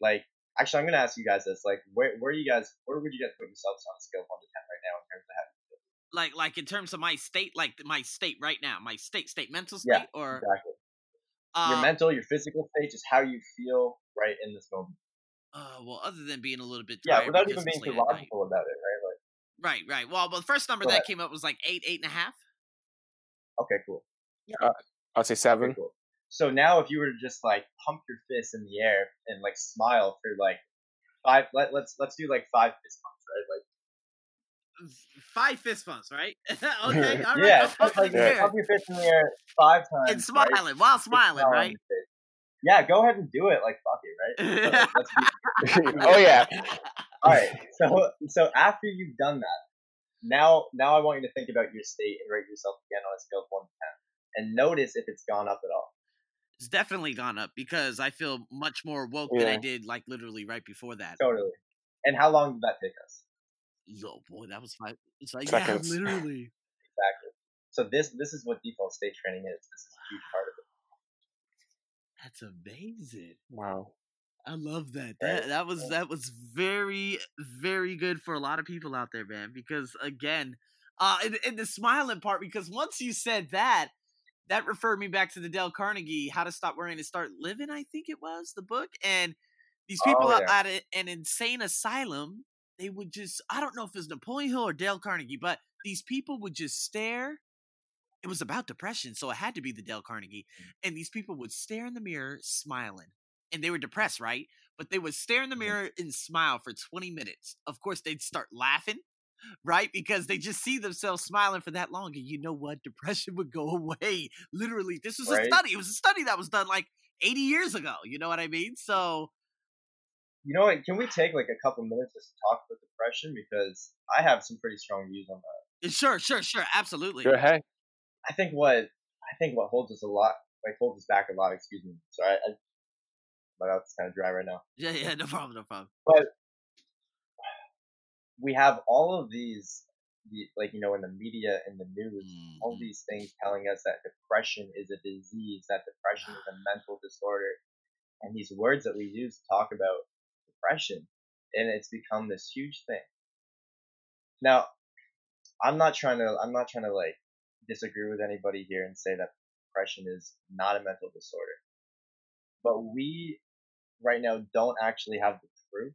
Like, actually, I'm gonna ask you guys this: like, where where do you guys where would you guys put yourselves on a scale of one to ten right now in terms of how you feel? Like like in terms of my state, like my state right now, my state state mental Yeah, state, or Exactly. uh, your mental, your physical state, just how you feel right in this moment. uh, well, other than being a little bit Yeah, without even being too late at night. logical about it, right? Like, Right, right. Well, well, the first number Go that ahead. came up was like eight, eight and a half. Okay, cool. Yeah, I'd say seven. Okay, cool. So now, if you were to just like pump your fist in the air and like smile for like five, let, let's let's do like five fist pumps, right? Like Five fist bumps, right? okay, all right. yeah, I'll pump like it in the pump your fist in the air five times and right? smiling while Just smiling, right? Yeah, go ahead and do it. Like fuck it, right? So, like, let's be oh yeah. All right. So so after you've done that, now now I want you to think about your state and rate yourself again on a scale of one to ten, and notice if it's gone up at all. It's definitely gone up because I feel much more woke than I did like literally right before that. Totally. And how long did that take us? Oh boy, that was five. It's like Seconds. yeah, literally. Exactly. So this this is what default state training is. This is a huge part of it. That's amazing. Wow. I love that. That that was that was very very good for a lot of people out there, man. Because again, uh, in, in the smiling part, because once you said that, that referred me back to the Dale Carnegie "How to Stop Worrying and Start Living." I think it was the book, and these people Oh, out yeah. at an insane asylum, they would just I don't know if it was Napoleon Hill or Dale Carnegie, but these people would just stare. It was about depression, so it had to be the Dale Carnegie. And these people would stare in the mirror, smiling and they were depressed, right? But they would stare in the Mhm. mirror and smile for 20 minutes. Of course, they'd start laughing, right? Because they just see themselves smiling for that long. And you know what? Depression would go away. Literally, this was a study. It was a study that was done like 80 years ago. You know what I mean? So, You know what? Can we take like a couple minutes just to talk about depression because I have some pretty strong views on that. Uh, sure, sure, sure. Absolutely. Go ahead. I think what I think what holds us a lot, like holds us back a lot. Excuse me. Sorry, I, my mouth's kind of dry right now. Yeah, yeah, no problem, no problem. We have all of these, the, like you know, in the media, in the news, all Mhm. these things telling us that depression is a disease, that depression is a mental disorder, and these words that we use to talk about depression, and it's become this huge thing. Now, I'm not trying to, I'm not trying to like disagree with anybody here and say that depression is not a mental disorder, but we right now don't actually have the proof.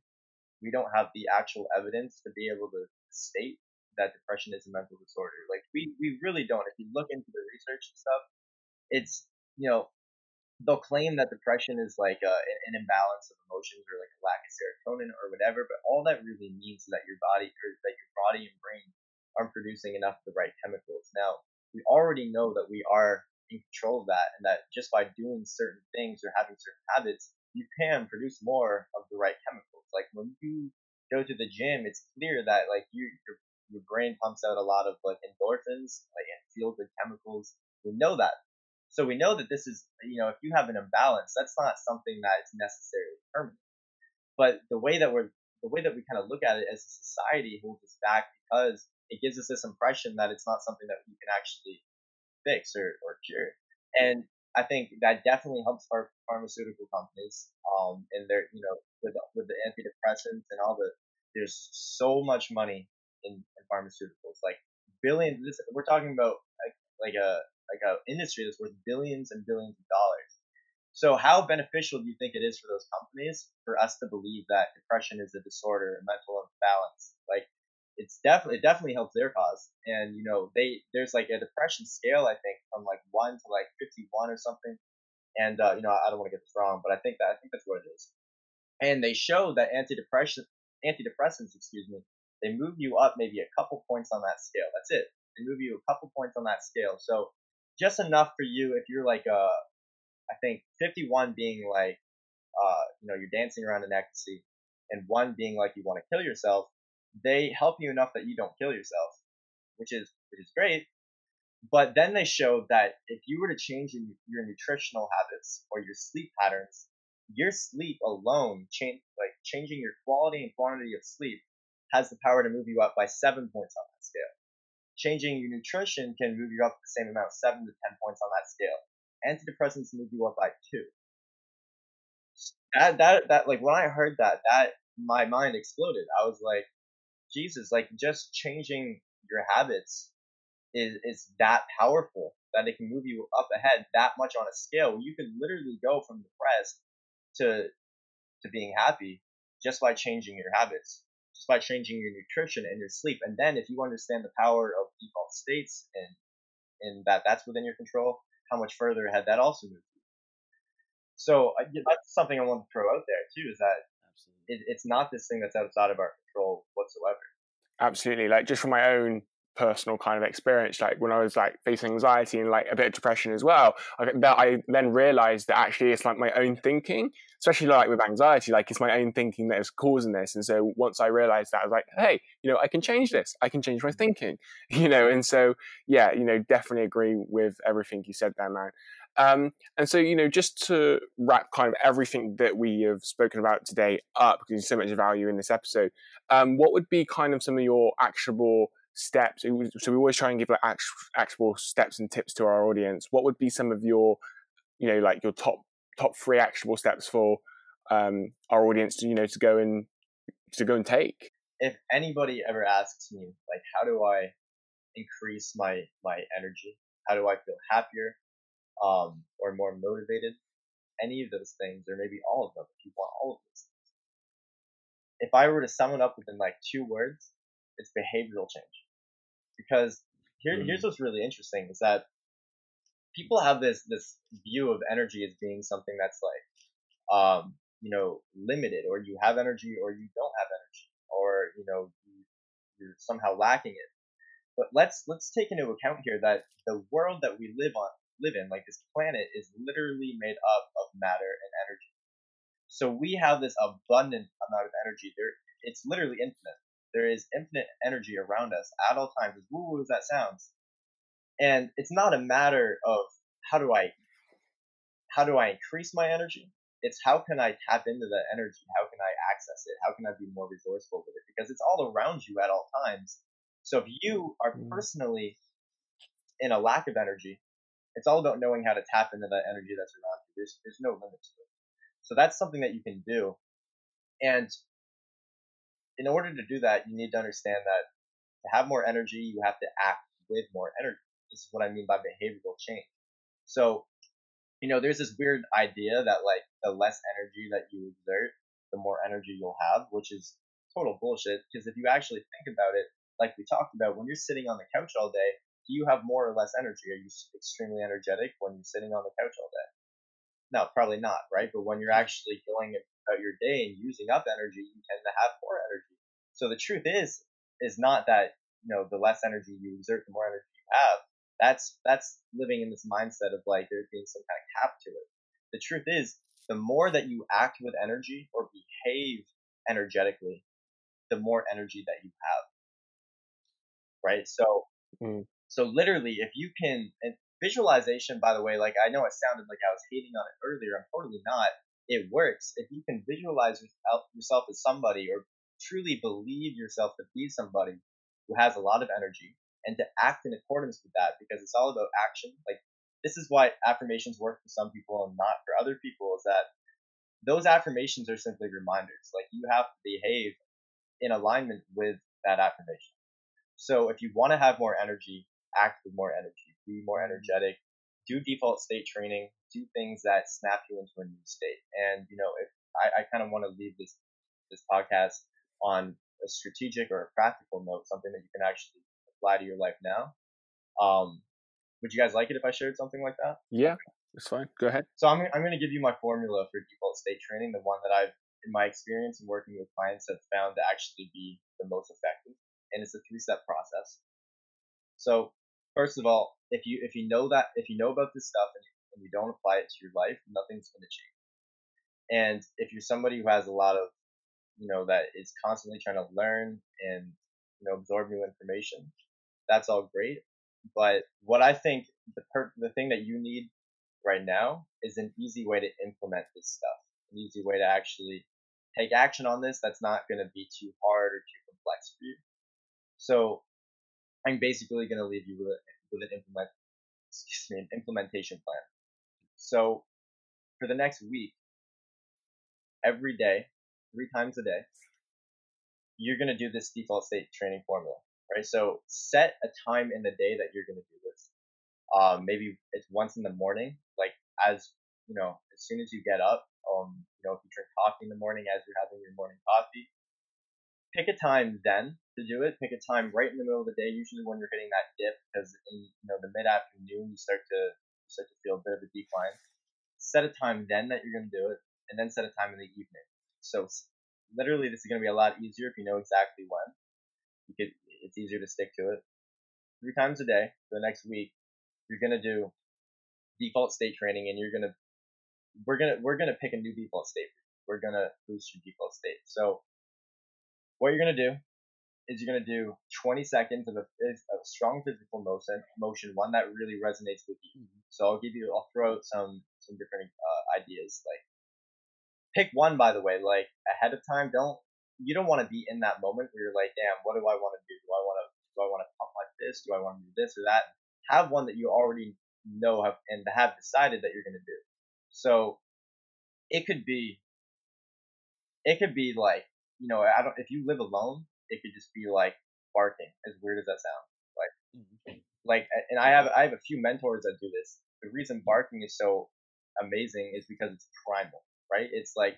We don't have the actual evidence to be able to state that depression is a mental disorder. Like we, we really don't. If you look into the research and stuff, it's you know they'll claim that depression is like uh, a, an imbalance of emotions or like a lack of serotonin or whatever, but all that really means is that your body or that your body and brain aren't producing enough of the right chemicals. Now we already know that we are in control of that, and that just by doing certain things or having certain habits, you can produce more of the right chemicals. Like when you go to the gym, it's clear that like you your your brain pumps out a lot of like endorphins, like and feel good chemicals. We know that. So we know that this is, you know, if you have an imbalance, that's not something that is necessarily permanent. But the way that we're, the way that we kind of look at it as a society holds us back because it gives us this impression that it's not something that we can actually fix or, or cure. And I think that definitely helps pharmaceutical companies, um, and their, you know, with with the antidepressants and all the, there's so much money in, in pharmaceuticals, like billions. This, we're talking about like, like a like a industry that's worth billions and billions of dollars. So how beneficial do you think it is for those companies for us to believe that depression is a disorder, a mental imbalance? Like it's definitely it definitely helps their cause. And you know, they there's like a depression scale I think from like one to like fifty one or something. And uh, you know, I don't want to get this wrong, but I think that I think that's what it is. And they show that antidepressant antidepressants, excuse me, they move you up maybe a couple points on that scale. That's it. They move you a couple points on that scale. So just enough for you if you're like uh I think 51 being like uh you know you're dancing around in ecstasy and one being like you want to kill yourself they help you enough that you don't kill yourself which is which is great but then they showed that if you were to change your, your nutritional habits or your sleep patterns your sleep alone change like changing your quality and quantity of sleep has the power to move you up by seven points on that scale changing your nutrition can move you up the same amount, seven to ten points on that scale. Antidepressants move you up by two. That that that like when I heard that, that my mind exploded. I was like, Jesus, like just changing your habits is is that powerful that it can move you up ahead that much on a scale. You can literally go from depressed to to being happy just by changing your habits just by changing your nutrition and your sleep. And then if you understand the power of default states and and that that's within your control, how much further ahead that also moves you. So uh, that's something I want to throw out there too, is that it, it's not this thing that's outside of our control whatsoever. Absolutely. Like just from my own personal kind of experience like when i was like facing anxiety and like a bit of depression as well I, that i then realized that actually it's like my own thinking especially like with anxiety like it's my own thinking that is causing this and so once i realized that i was like hey you know i can change this i can change my mm. thinking you know and so yeah you know definitely agree with everything you said there man um, and so, you know, just to wrap kind of everything that we have spoken about today up, because there's so much value in this episode, um, what would be kind of some of your actionable steps? So we always try and give like actual steps and tips to our audience. What would be some of your you know like your top top three actionable steps for um, our audience to you know to go and to go and take? If anybody ever asks me like how do i increase my my energy? How do i feel happier um, or more motivated any of those things or maybe all of them if you want all of those things. If i were to sum it up within like two words it's behavioral change. Because here, mm. here's what's really interesting is that people have this this view of energy as being something that's like um, you know limited or you have energy or you don't have energy or you know you, you're somehow lacking it. But let's let's take into account here that the world that we live on live in like this planet is literally made up of matter and energy so we have this abundant amount of energy there it's literally infinite there is infinite energy around us at all times, as woo woo as that sounds. And it's not a matter of how do I how do I increase my energy? It's how can I tap into that energy? How can I access it? How can I be more resourceful with it? Because it's all around you at all times. So if you are mm. personally in a lack of energy, it's all about knowing how to tap into that energy that's around you. There's there's no limit to it. So that's something that you can do. And in order to do that, you need to understand that to have more energy, you have to act with more energy. This is what I mean by behavioral change. So, you know, there's this weird idea that like the less energy that you exert, the more energy you'll have, which is total bullshit. Because if you actually think about it, like we talked about, when you're sitting on the couch all day, do you have more or less energy? Are you extremely energetic when you're sitting on the couch all day? No, probably not, right? But when you're actually going about your day and using up energy, you tend to have more energy. So the truth is, is not that, you know, the less energy you exert, the more energy you have. That's, that's living in this mindset of like there being some kind of cap to it. The truth is, the more that you act with energy or behave energetically, the more energy that you have. Right? So, mm. So literally, if you can, and visualization, by the way, like I know it sounded like I was hating on it earlier. I'm totally not. It works. If you can visualize yourself as somebody or truly believe yourself to be somebody who has a lot of energy and to act in accordance with that because it's all about action like this is why affirmations work for some people and not for other people is that those affirmations are simply reminders. Like you have to behave in alignment with that affirmation. So if you want to have more energy act with more energy be more energetic do default state training do things that snap you into a new state. And you know, if I, I kind of want to leave this this podcast on a strategic or a practical note, something that you can actually apply to your life now. Um, would you guys like it if I shared something like that? Yeah, it's fine. Go ahead. So I'm I'm going to give you my formula for default state training, the one that I've in my experience in working with clients have found to actually be the most effective, and it's a three step process. So first of all, if you if you know that if you know about this stuff and and you don't apply it to your life, nothing's going to change. And if you're somebody who has a lot of, you know, that is constantly trying to learn and, you know, absorb new information, that's all great. But what I think the per- the thing that you need right now is an easy way to implement this stuff, an easy way to actually take action on this that's not going to be too hard or too complex for you. So I'm basically going to leave you with, with an implement, excuse me, an implementation plan. So for the next week, every day, three times a day, you're going to do this default state training formula, right? So set a time in the day that you're going to do this. Um, maybe it's once in the morning, like as, you know, as soon as you get up, um, you know, if you drink coffee in the morning as you're having your morning coffee, pick a time then to do it. Pick a time right in the middle of the day, usually when you're hitting that dip, because in you know the mid afternoon you start to you start to feel a bit of a decline. Set a time then that you're gonna do it, and then set a time in the evening. So literally, this is gonna be a lot easier if you know exactly when. You could, it's easier to stick to it. Three times a day for the next week, you're gonna do default state training, and you're gonna we're gonna we're gonna pick a new default state. We're gonna boost your default state. So what you're gonna do is you're gonna do 20 seconds of a, of strong physical motion, motion, one that really resonates with you. Mm-hmm. So I'll give you, I'll throw out some some different uh, ideas. Like pick one, by the way, like ahead of time. Don't you don't want to be in that moment where you're like, damn, what do I want to do? Do I want to do I want to pump like this? Do I want to do this or that? Have one that you already know have, and have decided that you're gonna do. So it could be it could be like you know I don't if you live alone it could just be like barking as weird as that sounds like mm-hmm. like and I have I have a few mentors that do this. The reason barking is so amazing is because it's primal right? It's like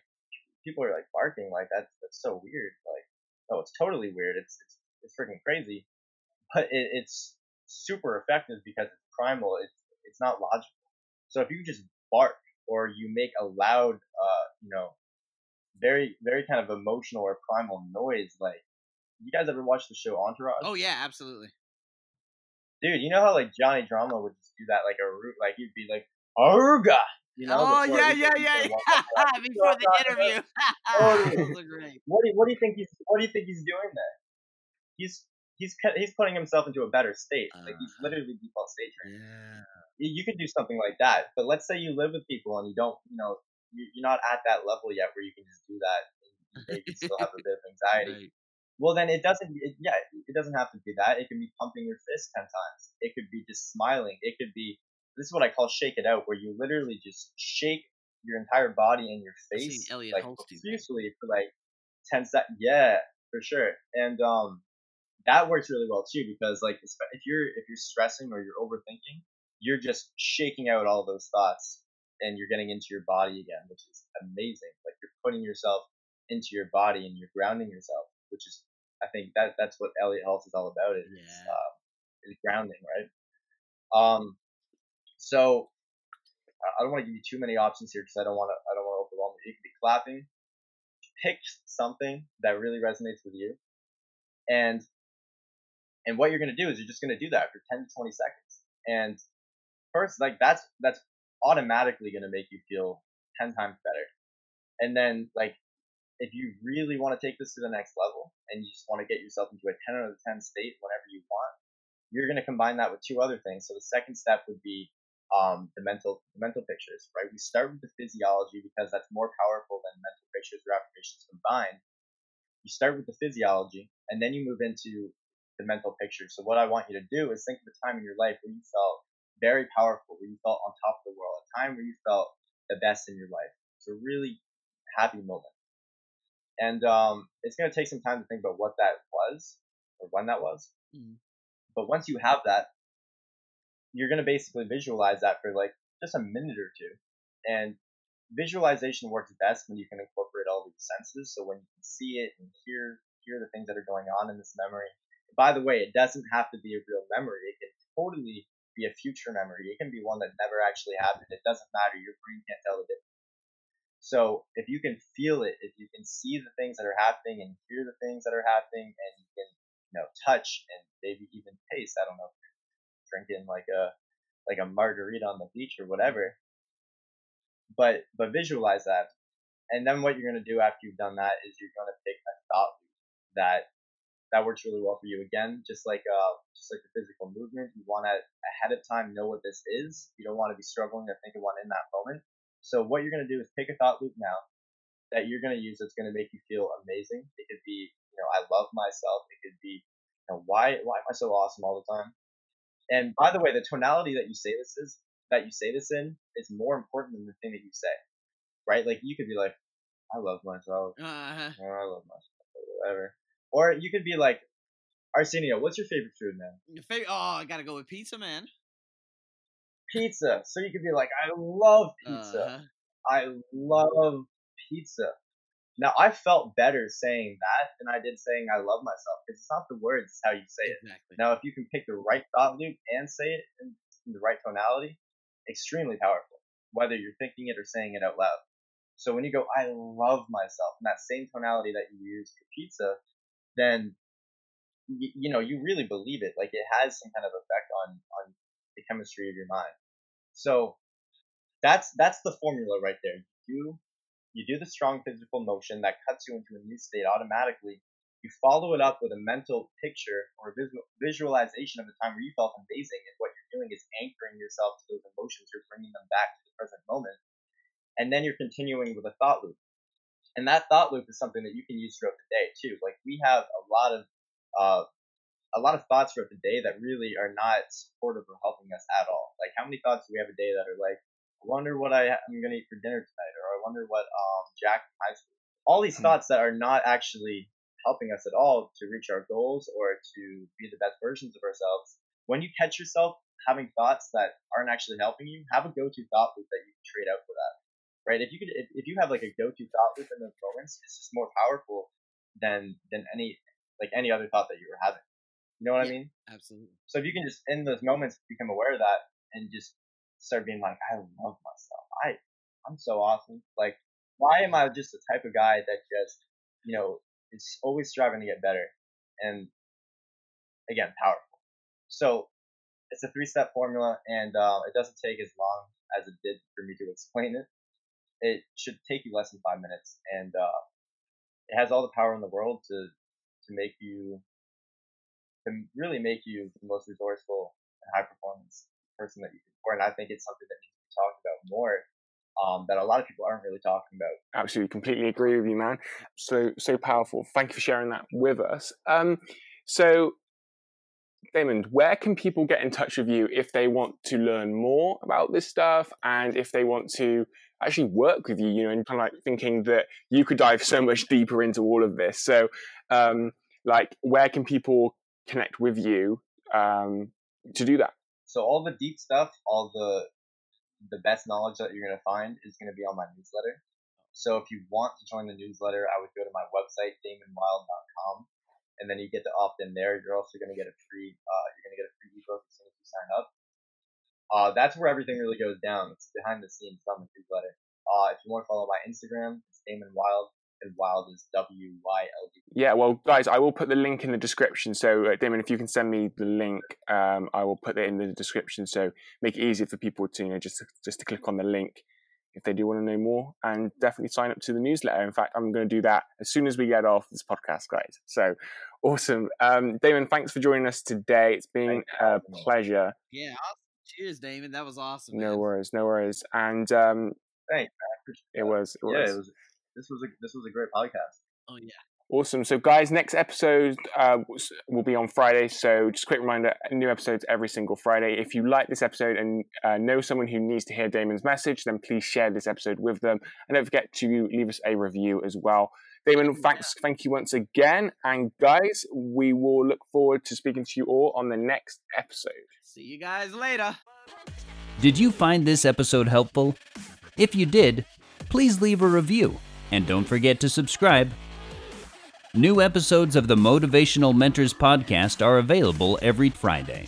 people are like barking like that's that's so weird like no it's totally weird it's it's, it's freaking crazy but it, it's super effective because it's primal it's it's not logical. So if you just bark or you make a loud, uh, you know, very, very kind of emotional or primal noise. Like, you guys ever watch the show Entourage? Oh yeah, absolutely. Dude, you know how like Johnny Drama would just do that, like a root, like he'd be like Aruga, you know? Oh yeah, yeah, yeah, yeah. Before the interview. oh, what do you, what do you think he's what do you think he's doing there? He's he's he's putting himself into a better state. Like he's uh-huh. literally default state training. Yeah you could do something like that. But let's say you live with people and you don't, you know, you're not at that level yet where you can just do that and maybe still have a bit of anxiety. Right. Well, then it doesn't. It, yeah, it doesn't have to be that. It can be pumping your fist ten times. It could be just smiling. It could be. This is what I call shake it out, where you literally just shake your entire body and your face like profusely for like ten seconds. Yeah, for sure. And um, that works really well too because like if you're if you're stressing or you're overthinking, you're just shaking out all those thoughts and you're getting into your body again, which is amazing. Like you're putting yourself into your body and you're grounding yourself, which is, I think that that's what Elliot Health is all about. It yeah. is, uh, is grounding, right? Um, so I don't want to give you too many options here because I don't want to, I don't want to overwhelm you. You could be clapping. Pick something that really resonates with you, and and what you're going to do is you're just going to do that for 10 to 20 seconds, and first like that's that's automatically going to make you feel 10 times better. And then like if you really want to take this to the next level and you just want to get yourself into a 10 out of 10 state whenever you want you're going to combine that with two other things. So the second step would be um, the mental the mental pictures right? We start with the physiology because that's more powerful than mental pictures or affirmations combined. You start with the physiology and then you move into the mental pictures so what i want you to do is think of a time in your life where you felt very powerful, where you felt on top of the world, a time where you felt the best in your life. It's a really happy moment. And um, it's going to take some time to think about what that was or when that was. Mm. But once you have that, you're going to basically visualize that for like just a minute or two. And visualization works best when you can incorporate all these senses. So when you can see it and hear hear the things that are going on in this memory. By the way, it doesn't have to be a real memory. It can totally be a future memory. It can be one that never actually happened. It doesn't matter. Your brain can't tell the difference. So if you can feel it, if you can see the things that are happening and hear the things that are happening, and you can, you know, touch and maybe even taste. I don't know, drinking like a like a margarita on the beach or whatever. But but visualize that, and then what you're gonna do after you've done that is you're gonna pick a thought that that works really well for you. Again, just like uh, just like the physical movement, you want to ahead of time know what this is. You don't want to be struggling to think of one in that moment. So what you're gonna do is pick a thought loop now that you're gonna use that's gonna make you feel amazing. It could be, you know, I love myself. It could be, you know, why why am I so awesome all the time? And by the way, the tonality that you say this is that you say this in is more important than the thing that you say, right? Like you could be like, I love myself. Uh-huh. I love myself. Whatever. Or you could be like, Arsenio, what's your favorite food, man? Your favorite? Oh, I gotta go with pizza, man. Pizza. So you could be like, I love pizza. Uh-huh. I love pizza. Now I felt better saying that than I did saying I love myself because it's not the words, it's how you say it. Now if you can pick the right thought loop and say it in, in the right tonality, extremely powerful. Whether you're thinking it or saying it out loud. So when you go, I love myself, in that same tonality that you use for pizza, then you, you know you really believe it. Like it has some kind of effect on on the chemistry of your mind. So that's that's the formula right there. You you do the strong physical motion that cuts you into a new state automatically. You follow it up with a mental picture or visual, visualization of the time where you felt amazing, and what you're doing is anchoring yourself to those emotions. You're bringing them back to the present moment, and then you're continuing with a thought loop. And that thought loop is something that you can use throughout the day too. Like we have a lot of uh, a lot of thoughts throughout the day that really are not supportive or helping us at all. Like how many thoughts do we have a day that are like, I wonder what I, I'm gonna eat for dinner tonight, or I wonder what um, Jack in high school. All these Hmm. thoughts that are not actually helping us at all to reach our goals or to be the best versions of ourselves. When you catch yourself having thoughts that aren't actually helping you, have a go-to thought loop that you can trade out for that. Right? If you could, if, if you have like a go-to thought loop in those moments, it's just more powerful than than any like any other thought that you were having. You know what I mean? Absolutely. So if you can just in those moments become aware of that and just start being like, I love myself. I I'm so awesome. Like, why am I just the type of guy that just you know is always striving to get better? And again, powerful. So it's a three step formula, and uh, it doesn't take as long as it did for me to explain it. It should take you less than five minutes, and uh, it has all the power in the world to to make you to really make you the most resourceful and high performance person that you can be. And I think it's something that needs to be talked about more. Um, that a lot of people aren't really talking about. Absolutely, completely agree with you, man. So so powerful. Thank you for sharing that with us. Um, so Damon, where can people get in touch with you if they want to learn more about this stuff and if they want to actually work with you? You know, and kind of like thinking that you could dive so much deeper into all of this. So, um, like, where can people connect with you um, to do that? So all the deep stuff, all the the best knowledge that you're gonna find is gonna be on my newsletter. So if you want to join the newsletter, I would go to my website damonwyld.com, and then you get to opt in there. You're also gonna get a free uh, you're gonna get a free ebook as soon as you sign up. Uh, that's where everything really goes down. It's behind the scenes on the newsletter. Uh, if you want to follow my Instagram, it's Damon Wyld, and Wyld is W Y L D. Yeah, well, guys, I will put the link in the description. So, uh, Damon, if you can send me the link, um, I will put it in the description. So, make it easier for people to, you know, just just to click on the link if they do want to know more, and definitely sign up to the newsletter. In fact, I'm going to do that as soon as we get off this podcast, guys. So, awesome, um, Damon. Thanks for joining us today. It's been a pleasure. Yeah. Cheers, Damon. That was awesome. No man. worries, no worries. And um, Thanks, man. I appreciate it was, it was. Yeah, it was. This was a this was a great podcast. Oh yeah. Awesome. So, guys, next episode uh, will be on Friday. So, just a quick reminder new episodes every single Friday. If you like this episode and uh, know someone who needs to hear Damon's message, then please share this episode with them. And don't forget to leave us a review as well. Damon, thanks, thank you once again. And, guys, we will look forward to speaking to you all on the next episode. See you guys later. Did you find this episode helpful? If you did, please leave a review and don't forget to subscribe. New episodes of the Motivational Mentors podcast are available every Friday.